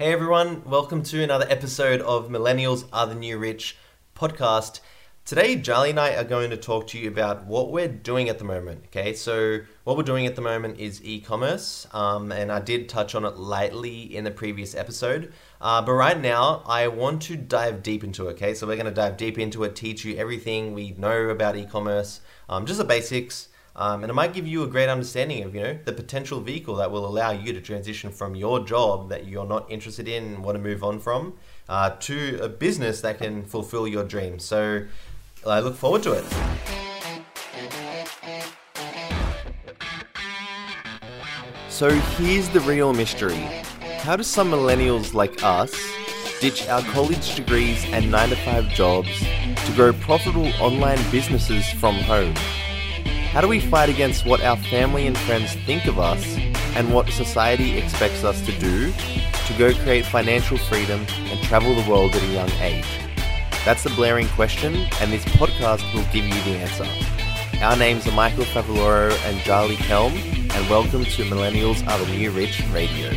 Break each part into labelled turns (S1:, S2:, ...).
S1: Hey everyone, welcome to another episode of Millennials Are the New Rich podcast. Today, Charlie and I are going to talk to you about what we're doing at the moment. Okay, so what we're doing at the moment is e commerce, um, and I did touch on it lightly in the previous episode. Uh, but right now, I want to dive deep into it. Okay, so we're going to dive deep into it, teach you everything we know about e commerce, um, just the basics. Um, and it might give you a great understanding of you know the potential vehicle that will allow you to transition from your job that you're not interested in and want to move on from uh, to a business that can fulfill your dreams. So I look forward to it. So here's the real mystery. How do some millennials like us ditch our college degrees and 9 to 5 jobs to grow profitable online businesses from home? How do we fight against what our family and friends think of us and what society expects us to do to go create financial freedom and travel the world at a young age? That's the blaring question, and this podcast will give you the answer. Our names are Michael Favaloro and Charlie Kelm, and welcome to Millennials Are the New Rich Radio.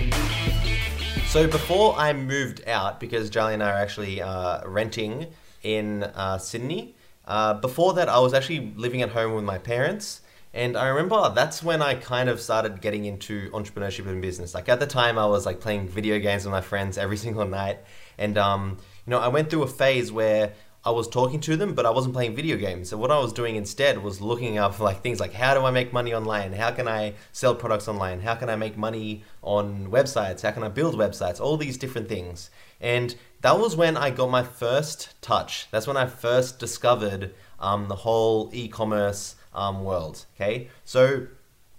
S1: So before I moved out, because Charlie and I are actually uh, renting in uh, Sydney, uh, before that I was actually living at home with my parents. And I remember that's when I kind of started getting into entrepreneurship and business. Like at the time, I was like playing video games with my friends every single night, and um, you know, I went through a phase where I was talking to them, but I wasn't playing video games. So what I was doing instead was looking up like things like how do I make money online? How can I sell products online? How can I make money on websites? How can I build websites? All these different things. And that was when I got my first touch. That's when I first discovered um, the whole e-commerce um, world. Okay, so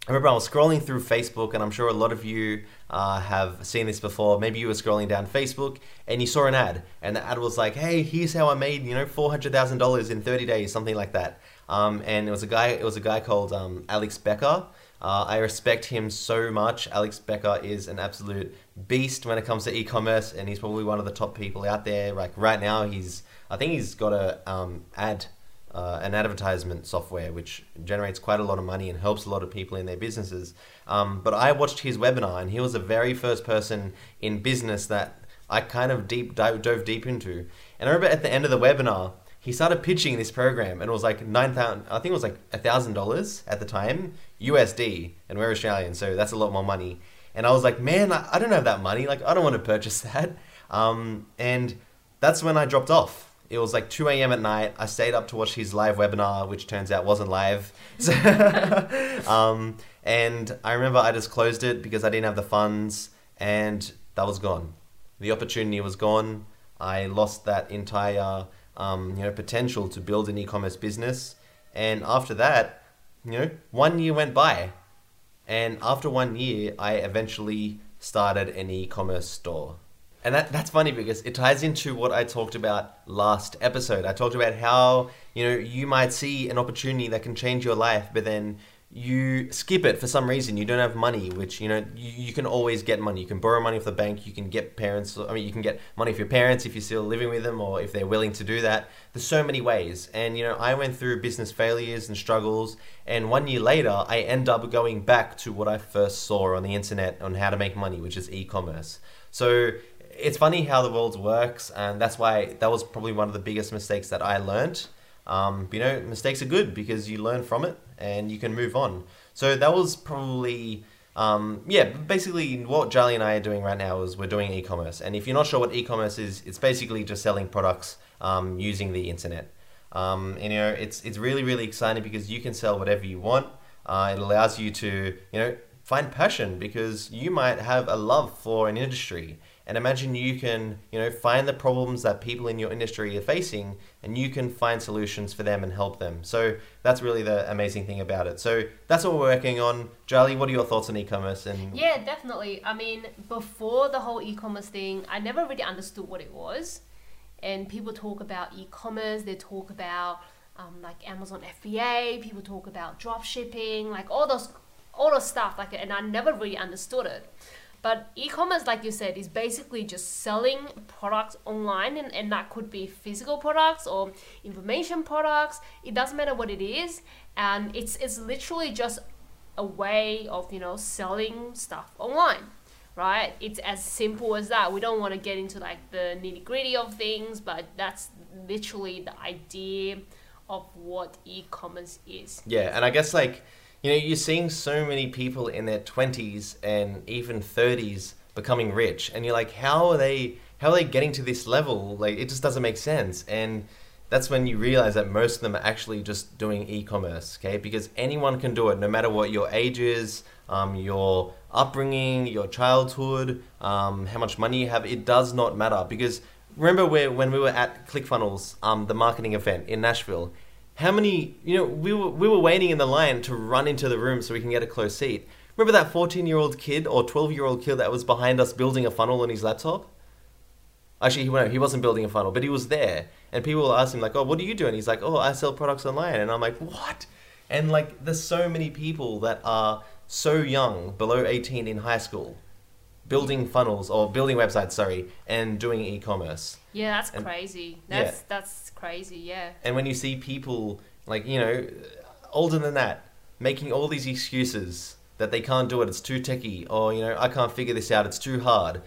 S1: I remember I was scrolling through Facebook, and I'm sure a lot of you uh, have seen this before. Maybe you were scrolling down Facebook and you saw an ad, and the ad was like, "Hey, here's how I made you know four hundred thousand dollars in thirty days," something like that. Um, and it was a guy. It was a guy called um, Alex Becker. Uh, I respect him so much. Alex Becker is an absolute beast when it comes to e-commerce, and he's probably one of the top people out there. Like right now, he's I think he's got a um, ad uh, an advertisement software which generates quite a lot of money and helps a lot of people in their businesses. Um, but I watched his webinar, and he was the very first person in business that I kind of deep dove, dove deep into. And I remember at the end of the webinar, he started pitching this program, and it was like nine thousand. I think it was like a thousand dollars at the time, USD, and we're Australian, so that's a lot more money. And I was like, man, I, I don't have that money. Like, I don't want to purchase that. Um, and that's when I dropped off it was like 2 a.m. at night. I stayed up to watch his live webinar, which turns out wasn't live. um, and I remember I just closed it because I didn't have the funds, and that was gone. The opportunity was gone. I lost that entire um, you know potential to build an e-commerce business. And after that, you know, one year went by, and after one year, I eventually started an e-commerce store. And that, that's funny because it ties into what I talked about last episode. I talked about how, you know, you might see an opportunity that can change your life, but then you skip it for some reason. You don't have money, which, you know, you, you can always get money. You can borrow money from the bank. You can get parents, I mean, you can get money for your parents if you're still living with them or if they're willing to do that. There's so many ways. And, you know, I went through business failures and struggles. And one year later, I end up going back to what I first saw on the internet on how to make money, which is e commerce. So it's funny how the world works, and that's why that was probably one of the biggest mistakes that I learned. Um, you know, mistakes are good because you learn from it and you can move on. So that was probably, um, yeah, basically what Charlie and I are doing right now is we're doing e-commerce. And if you're not sure what e-commerce is, it's basically just selling products um, using the internet. Um, and you know, it's it's really really exciting because you can sell whatever you want. Uh, it allows you to you know find passion because you might have a love for an industry and imagine you can you know find the problems that people in your industry are facing and you can find solutions for them and help them. So that's really the amazing thing about it. So that's what we're working on. Charlie what are your thoughts on e-commerce and
S2: yeah definitely. I mean before the whole e-commerce thing i never really understood what it was. And people talk about e-commerce. They talk about um, like amazon fba people talk about drop shipping like all those all those stuff like and i never really understood it but e-commerce, like you said, is basically just selling products online, and, and that could be physical products or information products. It doesn't matter what it is, and it's it's literally just a way of you know selling stuff online. right? It's as simple as that. We don't want to get into like the nitty gritty of things, but that's literally the idea of what e-commerce is.
S1: Yeah, and I guess like you know you're seeing so many people in their 20s and even 30s becoming rich and you're like how are they how are they getting to this level? Like it just doesn't make sense. And that's when you realize that most of them are actually just doing e-commerce okay? Because anyone can do it no matter what your age is um, your upbringing your childhood um, how much money you have it does not matter. Because remember where when we were at clickfunnels um, the marketing event in nashville how many you know we were, we were waiting in the line to run into the room so we can get a close seat. Remember that 14 year old kid or 12 year old kid that was behind us building a funnel on his laptop? Actually no, he wasn't building a funnel but he was there. And people will ask him like oh what do you do? And he's like oh i sell products online. And i'm like what? And like there's so many people that are so young below 18 in high school building funnels or building websites sorry and doing e-commerce
S2: Yeah, that's
S1: And-
S2: crazy.
S1: yeah.
S2: That's that's crazy. Yeah.
S1: And when you see people like you know older than that making all these excuses that they can't do it, it's too techy, or you know I can't figure this out, it's too hard.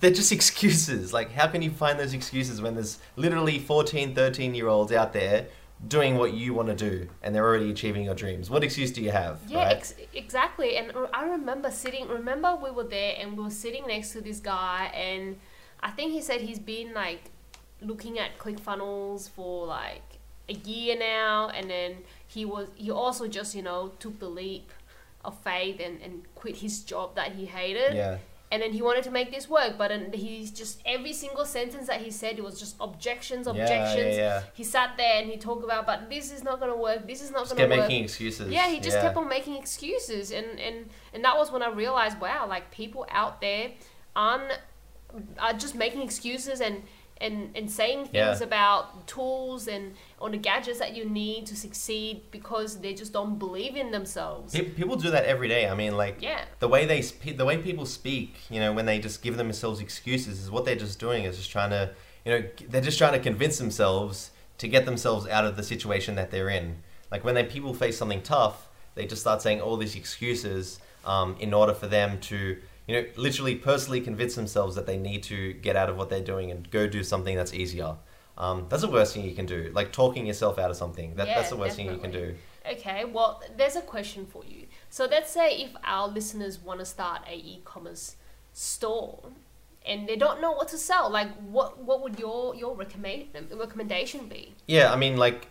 S1: They're just excuses. Like how can you find those excuses when there's literally 14, 13 year olds out there doing what you want to do and they're already achieving your dreams? What excuse do you have?
S2: Yeah,
S1: right?
S2: ex- exactly. And i remember sitting. Remember we were there and we were sitting next to this guy, and I think he said he's been like looking at ClickFunnels for like a year now, and then he was he also just you know took the leap of faith and and quit his job that he hated.
S1: yeah.
S2: And then he wanted to make this work, but then he's just every single sentence that he said it was just objections,
S1: Yeah,
S2: objections.
S1: yeah, yeah.
S2: He sat there and he talked about, but this is not gonna work. This is not gonna
S1: kept
S2: work.
S1: making excuses.
S2: Yeah, he just
S1: Yeah.
S2: kept on making excuses, and and and that was when I realized, wow, like people out there aren't are just making excuses and and and saying things
S1: Yeah.
S2: about tools and on the gadgets that you need to succeed because they just don't believe in themselves.
S1: People do that every day. I mean, like
S2: Yeah.
S1: the way they the way people speak, you know, when they just give themselves excuses, is what they're just doing is just trying to, you know, they're just trying to convince themselves to get themselves out of the situation that they're in. Like when they people face something tough, they just start saying all these excuses um, in order for them to, you know, literally personally convince themselves that they need to get out of what they're doing and go do something that's easier. Um, that's the worst thing you can do. Like talking yourself out of something. That,
S2: Yeah,
S1: that's the worst thing you can do.
S2: Okay, well, there's a question for you. So let's say if our listeners want to start a e-commerce store and they don't know what to sell, like what what would your your recommend recommendation be?
S1: Yeah, I mean, like,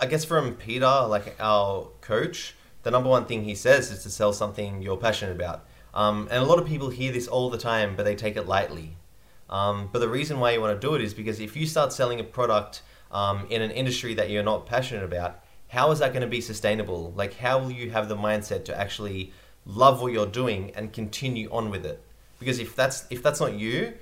S1: I guess from Peter, like our coach, the number one thing he says is to sell something you're passionate about. Um, and a lot of people hear this all the time, but they take it lightly. Um, but the reason why you want to do it is because if you start selling a product um, in an industry that you're not passionate about, how is that going to be sustainable? Like, how will you have the mindset to actually love what you're doing and continue on with it? Because if that's if that's not you,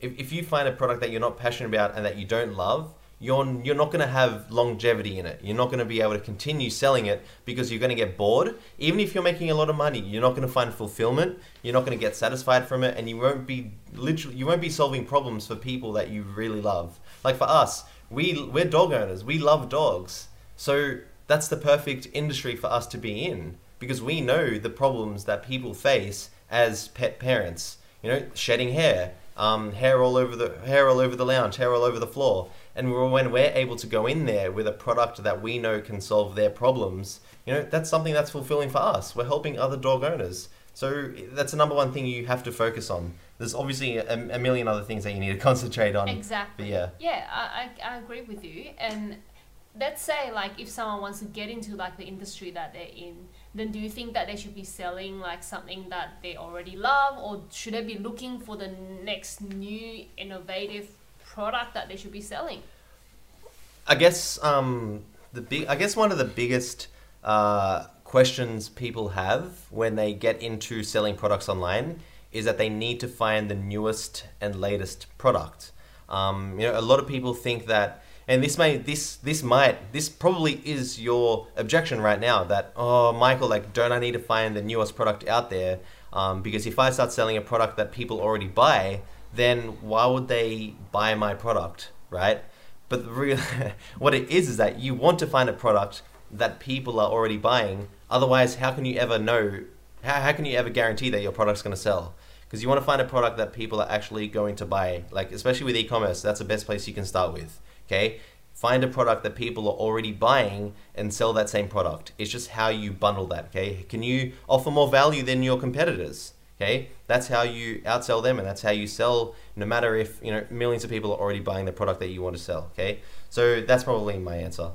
S1: if, if you find a product that you're not passionate about and that you don't love, you're you're not going to have longevity in it. You're not going to be able to continue selling it because you're going to get bored. Even if you're making a lot of money, you're not going to find fulfillment. You're not going to get satisfied from it, and you won't be literally you won't be solving problems for people that you really love. Like for us, we we're dog owners. We love dogs, so that's the perfect industry for us to be in because we know the problems that people face as pet parents. You know, shedding hair, um, hair all over the hair all over the lounge, hair all over the floor. And when we're able to go in there with a product that we know can solve their problems, you know, that's something that's fulfilling for us. We're helping other dog owners. So that's the number one thing you have to focus on. There's obviously a, a million other things that you need to concentrate on.
S2: Exactly.
S1: But yeah.
S2: Yeah, I, I, I agree with you. And let's say like if someone wants to get into like the industry that they're in, then do you think that they should be selling like something that they already love or should they be looking for the next new innovative product that they should be selling?
S1: I guess um, the big. I guess one of the biggest uh, questions people have when they get into selling products online is that they need to find the newest and latest product. Um, you know, a lot of people think that, and this may this this might this probably is your objection right now that oh Michael like don't I need to find the newest product out there um, because if I start selling a product that people already buy then why would they buy my product right? But real, what it is is that you want to find a product that people are already buying. Otherwise, how can you ever know? How, how can you ever guarantee that your product's going to sell? because you want to find a product that people are actually going to buy. Like especially with e-commerce, that's the best place you can start with. Okay, find a product that people are already buying and sell that same product. It's just how you bundle that. Okay, can you offer more value than your competitors? Okay, that's how you outsell them, and that's how you sell. No matter if you know millions of people are already buying the product that you want to sell. Okay, so that's probably my answer.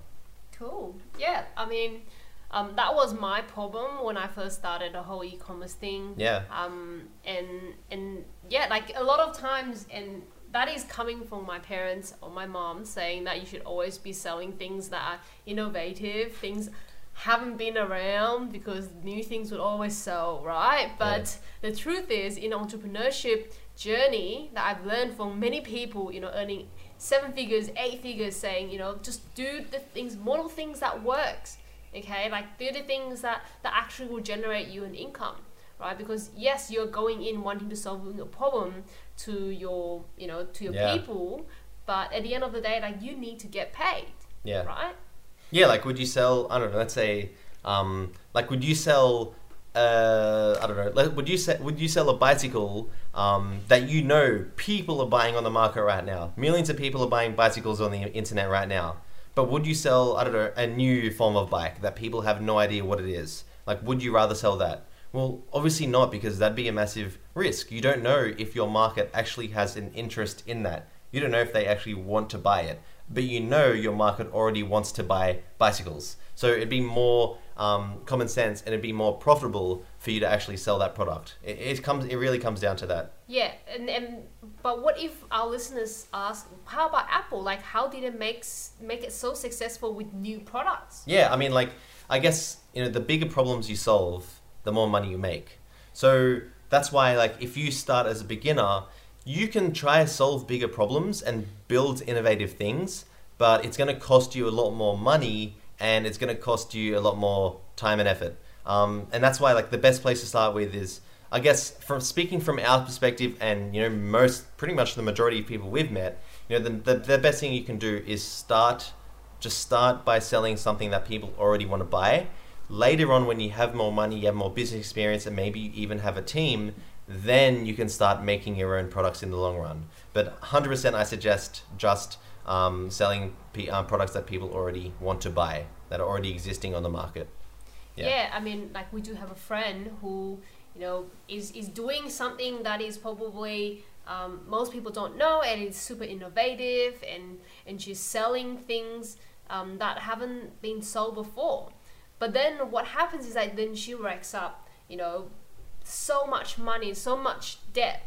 S2: Cool. Yeah, I mean, um, that was my problem when I first started the whole e-commerce thing.
S1: Yeah.
S2: Um, and and yeah, like a lot of times, and that is coming from my parents or my mom saying that you should always be selling things that are innovative, things haven't been around because new things would always sell, right? But the truth is, in entrepreneurship journey that I've learned from many people, you know, earning seven figures, eight figures, saying, you know, just do the things, model things that works, okay? Like do the things that that actually will generate you an income, right? Because yes, you're going in wanting to solve a problem to your, you know, to your
S1: Yeah.
S2: people, but at the end of the day, like you need to get paid,
S1: Yeah.
S2: right?
S1: Yeah, like would you sell? I don't know. Let's say, um, like would you sell? Uh, I don't know. Would you se- would you sell a bicycle um, that you know people are buying on the market right now? Millions of people are buying bicycles on the internet right now. But would you sell? I don't know a new form of bike that people have no idea what it is. Like, would you rather sell that? Well, obviously not, because that'd be a massive risk. You don't know if your market actually has an interest in that. You don't know if they actually want to buy it, but you know your market already wants to buy bicycles. So it'd be more um, common sense and it'd be more profitable for you to actually sell that product. It, it comes, it really comes down to that.
S2: Yeah, and, and but what if our listeners ask, how about Apple? Like, how did it make make it so successful with new products?
S1: Yeah, I mean, like, I guess you know the bigger problems you solve, the more money you make. So that's why, like, if you start as a beginner, you can try to solve bigger problems and build innovative things, but it's going to cost you a lot more money and it's going to cost you a lot more time and effort. Um, and that's why, like, the best place to start with is, I guess, from speaking from our perspective, and you know, most, pretty much the majority of people we've met, you know, the, the, the best thing you can do is start just start by selling something that people already want to buy. Later on, when you have more money, you have more business experience, and maybe you even have a team, then you can start making your own products in the long run. But 100%, I suggest just um, selling p- uh, products that people already want to buy, that are already existing on the market.
S2: Yeah.
S1: Yeah.
S2: I mean, like we do have a friend who, you know, is is doing something that is probably um, most people don't know, and it's super innovative, and and she's selling things um, that haven't been sold before. But then what happens is that then she racks up, you know, so much money, so much debt,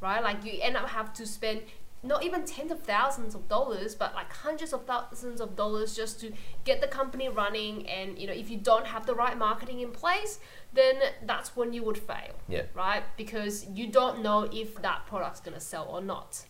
S2: right? Like you end up have to spend not even tens of thousands of dollars, but like hundreds of thousands of dollars just to get the company running. And you know, if you don't have the right marketing in place, then that's when you would fail,
S1: Yeah.
S2: right? Because you don't know if that product's gonna sell or not.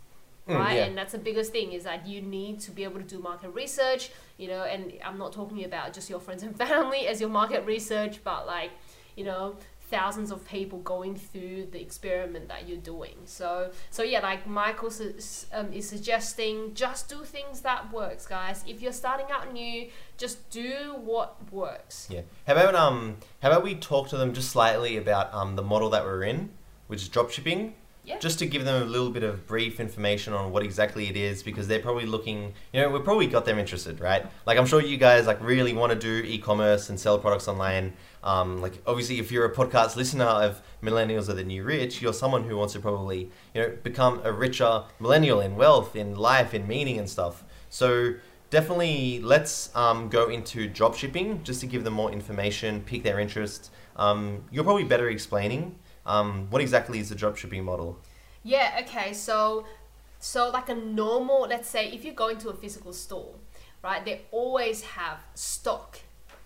S1: Mm,
S2: Right,
S1: yeah.
S2: and that's the biggest thing is that you need to be able to do market research, you know. And I'm not talking about just your friends and family as your market research, but like, you know, thousands of people going through the experiment that you're doing. So, so yeah, like Michael su- um, is suggesting, just do things that works, guys. If you're starting out new, just do what works.
S1: Yeah. How about um? How about we talk to them just slightly about um the model that we're in, which is dropshipping.
S2: Yeah.
S1: Just to give them a little bit of brief information on what exactly it is, because they're probably looking. You know, we've probably got them interested, right? Like I'm sure you guys like really want to do e-commerce and sell products online. Um, like obviously, if you're a podcast listener of Millennials Are the New Rich, you're someone who wants to probably you know become a richer millennial in wealth, in life, in meaning and stuff. So definitely let's um, go into dropshipping just to give them more information, pique their interest. Um, you're probably better explaining um, what exactly is the dropshipping model.
S2: Yeah, okay. So so like a normal, let's say if you go into a physical store, right? They always have stock.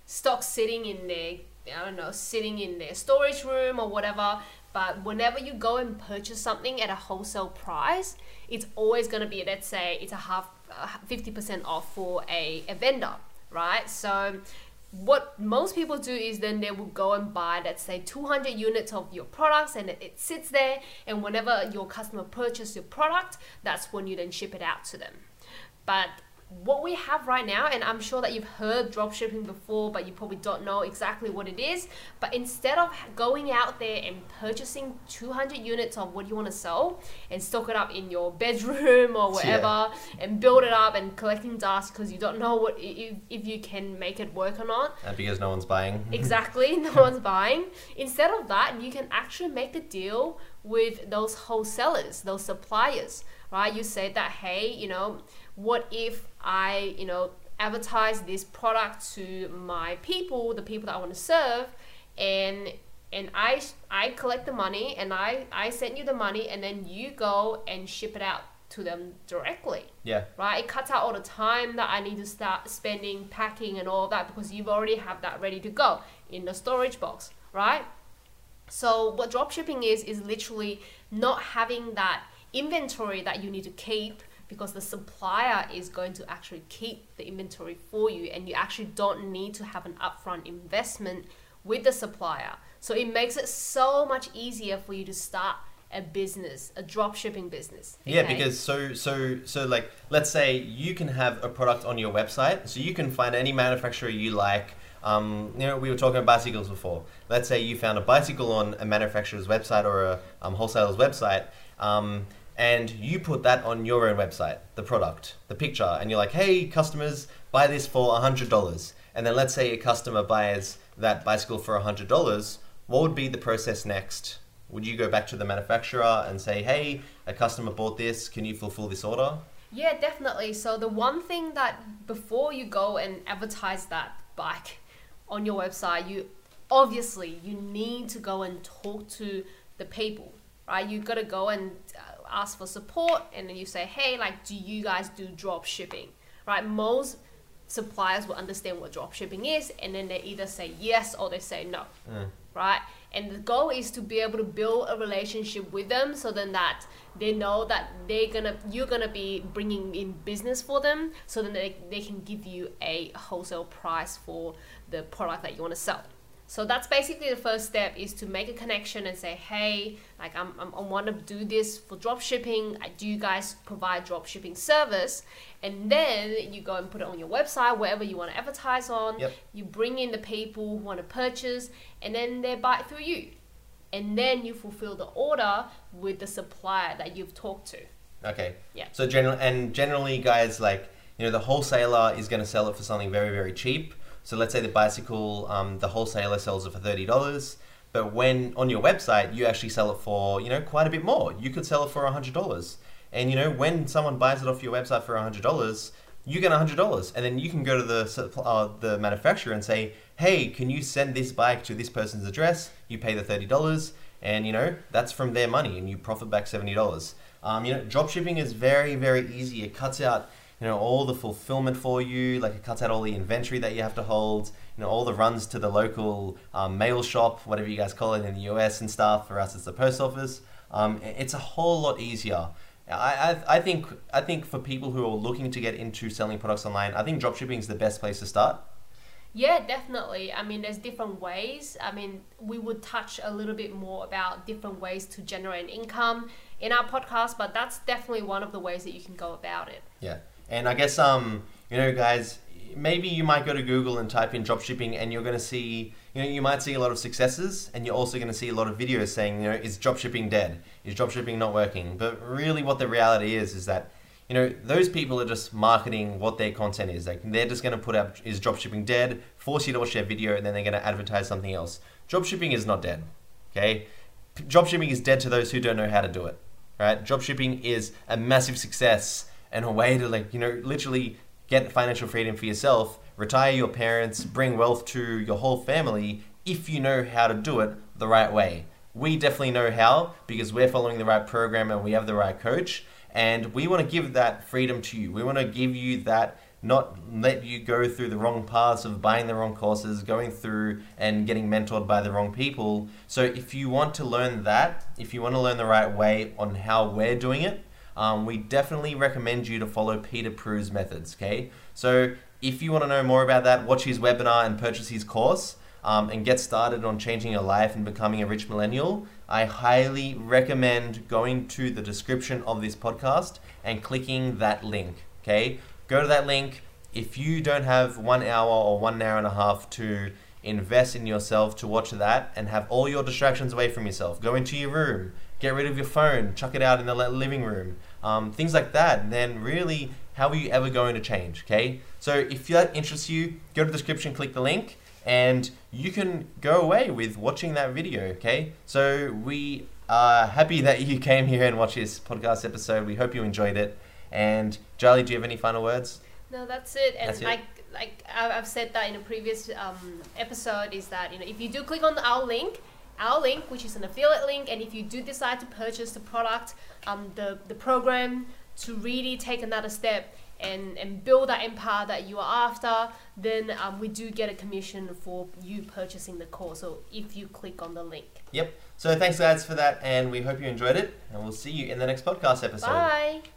S2: Stock sitting in their I don't know, sitting in their storage room or whatever. But whenever you go and purchase something at a wholesale price, it's always going to be, let's say, it's a half, uh, 50% off for a, a vendor, right? So what most people do is then they will go and buy let's say 200 units of your products and it, it sits there. And whenever your customer purchases your product that's when you then ship it out to them. But what we have right now, and I'm sure that you've heard dropshipping before, but you probably don't know exactly what it is. But instead of going out there and purchasing 200 units of what you want to sell and stock it up in your bedroom or wherever
S1: Yeah.
S2: and build it up and collecting dust because you don't know what if, if you can make it work or not,
S1: Uh, because no one's buying.
S2: exactly no one's buying instead of that you can actually make a deal with those wholesalers those suppliers right you say that hey you know what if i you know advertise this product to my people the people that i want to serve and and i i collect the money and i i send you the money and then you go and ship it out to them directly
S1: Yeah.
S2: right? It cuts out all the time that I need to start spending packing and all that because you've already have that ready to go in the storage box, right? So what dropshipping is is literally not having that inventory that you need to keep because the supplier is going to actually keep the inventory for you and you actually don't need to have an upfront investment with the supplier. So it makes it so much easier for you to start a business, a dropshipping business.
S1: Yeah, because so so so like let's say you can have a product on your website, so you can find any manufacturer you like. Um, you know, we were talking about bicycles before. Let's say you found a bicycle on a manufacturer's website or a um, wholesaler's website, um, and you put that on your own website, the product, the picture, and you're like, "Hey, customers, buy this for hundred dollars." And then let's say a customer buys that bicycle for hundred dollars. What would be the process next? Would you go back to the manufacturer and say, "Hey, a customer bought this. Can you fulfill this order?"
S2: Yeah, definitely. So the one thing that before you go and advertise that bike on your website, you obviously you need to go and talk to the people, right? You've got to go and uh, ask for support and then you say, "Hey, like do you guys do drop shipping?" Right? Most suppliers will understand what drop shipping is and then they either say yes or they say no mm. right? And the goal is to be able to build a relationship with them so then that they know that they're gonna you're gonna be bringing in business for them so then they, they can give you a wholesale price for the product that you want to sell. So that's basically the first step is to make a connection and say, hey, like I'm, I'm, I want to do this for drop shipping. I do you guys provide drop shipping service? And then you go and put it on your website, wherever you want to advertise on.
S1: Yep.
S2: You bring in the people who want to purchase, and then they buy it through you. And then you fulfill the order with the supplier that you've talked to.
S1: Okay.
S2: Yeah.
S1: So general and generally, guys, like you know, the wholesaler is going to sell it for something very very cheap. So let's say the bicycle, um, the wholesaler sells it for thirty dollars, but when on your website you actually sell it for you know quite a bit more. You could sell it for hundred dollars, and you know when someone buys it off your website for hundred dollars, you get hundred dollars, and then you can go to the uh, the manufacturer and say, hey, can you send this bike to this person's address? You pay the thirty dollars, and you know that's from their money, and you profit back seventy dollars. Um, you know, drop shipping is very very easy. It cuts out you know all the fulfillment for you like it cuts out all the inventory that you have to hold you know all the runs to the local um, mail shop whatever you guys call it in the us and stuff for us it's the post office um, it's a whole lot easier I, I, I think I think for people who are looking to get into selling products online, I think dropshipping is the best place to start.
S2: Yeah, definitely. I mean, there's different ways. I mean, we would touch a little bit more about different ways to generate income in our podcast, but that's definitely one of the ways that you can go about it.
S1: Yeah, and I guess um you know guys, maybe you might go to Google and type in dropshipping, and you're going to see you know you might see a lot of successes, and you're also going to see a lot of videos saying you know is dropshipping dead, is dropshipping not working? But really, what the reality is is that you know those people are just marketing what their content is. Like they're just going to put out is dropshipping dead, force you to watch their video, and then they're going to advertise something else. Dropshipping is not dead. Okay, dropshipping is dead to those who don't know how to do it. Right, dropshipping is a massive success and a way to like you know literally get financial freedom for yourself, retire your parents, bring wealth to your whole family if you know how to do it the right way. We definitely know how because we're following the right program and we have the right coach and we want to give that freedom to you. We want to give you that not let you go through the wrong paths of buying the wrong courses, going through and getting mentored by the wrong people. So if you want to learn that, if you want to learn the right way on how we're doing it, um, we definitely recommend you to follow Peter Pru's methods. Okay, so if you want to know more about that, watch his webinar and purchase his course. Um, and get started on changing your life and becoming a rich millennial, I highly recommend going to the description of this podcast and clicking that link. Okay, go to that link. If you don't have one hour or one hour and a half to invest in yourself to watch that and have all your distractions away from yourself, go into your room, get rid of your phone, chuck it out in the living room, um, things like that, then really, how are you ever going to change? Okay, so if that interests you, go to the description, click the link, and you can go away with watching that video. Okay, so we are happy that you came here and watched this podcast episode. We hope you enjoyed it. And Charlie, do you have any final words?
S2: No, that's it. And
S1: That's it?
S2: like like I've said that in a previous um, episode, is that you know if you do click on our link, our link, which is an affiliate link, and if you do decide to purchase the product, um, the the program to really take another step and and build that empire that you are after, then um, we do get a commission for you purchasing the course. So if you click on the link,
S1: Yep. So thanks, guys, for that, and we hope you enjoyed it. And we'll see you in the next podcast episode.
S2: bye.